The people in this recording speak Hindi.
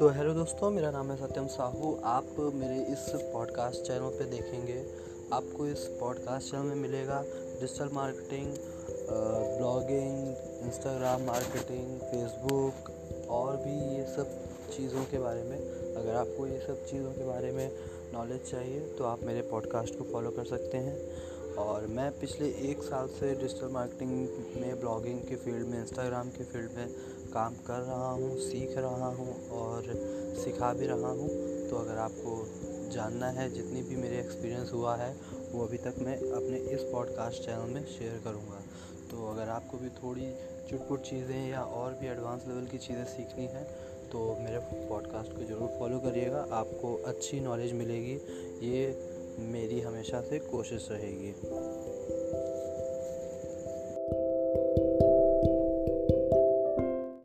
तो हेलो दोस्तों, मेरा नाम है सत्यम साहू। आप मेरे इस पॉडकास्ट चैनल पे देखेंगे। आपको इस पॉडकास्ट चैनल में मिलेगा digital marketing blogging Instagram marketing Facebook और भी ये सब चीज़ों के बारे में। अगर आपको ये सब चीज़ों के बारे में नॉलेज चाहिए तो आप मेरे पॉडकास्ट को फॉलो कर सकते हैं। और मैं पिछले एक साल से डिजिटल मार्केटिंग में ब्लॉगिंग के फ़ील्ड में इंस्टाग्राम के फ़ील्ड में काम कर रहा हूँ, सीख रहा हूँ और सिखा भी रहा हूँ। तो अगर आपको जानना है, जितनी भी मेरे एक्सपीरियंस हुआ है, वो अभी तक मैं अपने इस पॉडकास्ट चैनल में शेयर करूँगा। तो अगर आपको भी थोड़ी चुटपुट चीज़ें या और भी एडवांस लेवल की चीज़ें सीखनी है तो मेरे पॉडकास्ट को ज़रूर फॉलो करिएगा। आपको अच्छी नॉलेज मिलेगी। ये मेरी हमेशा से कोशिश रहेगी।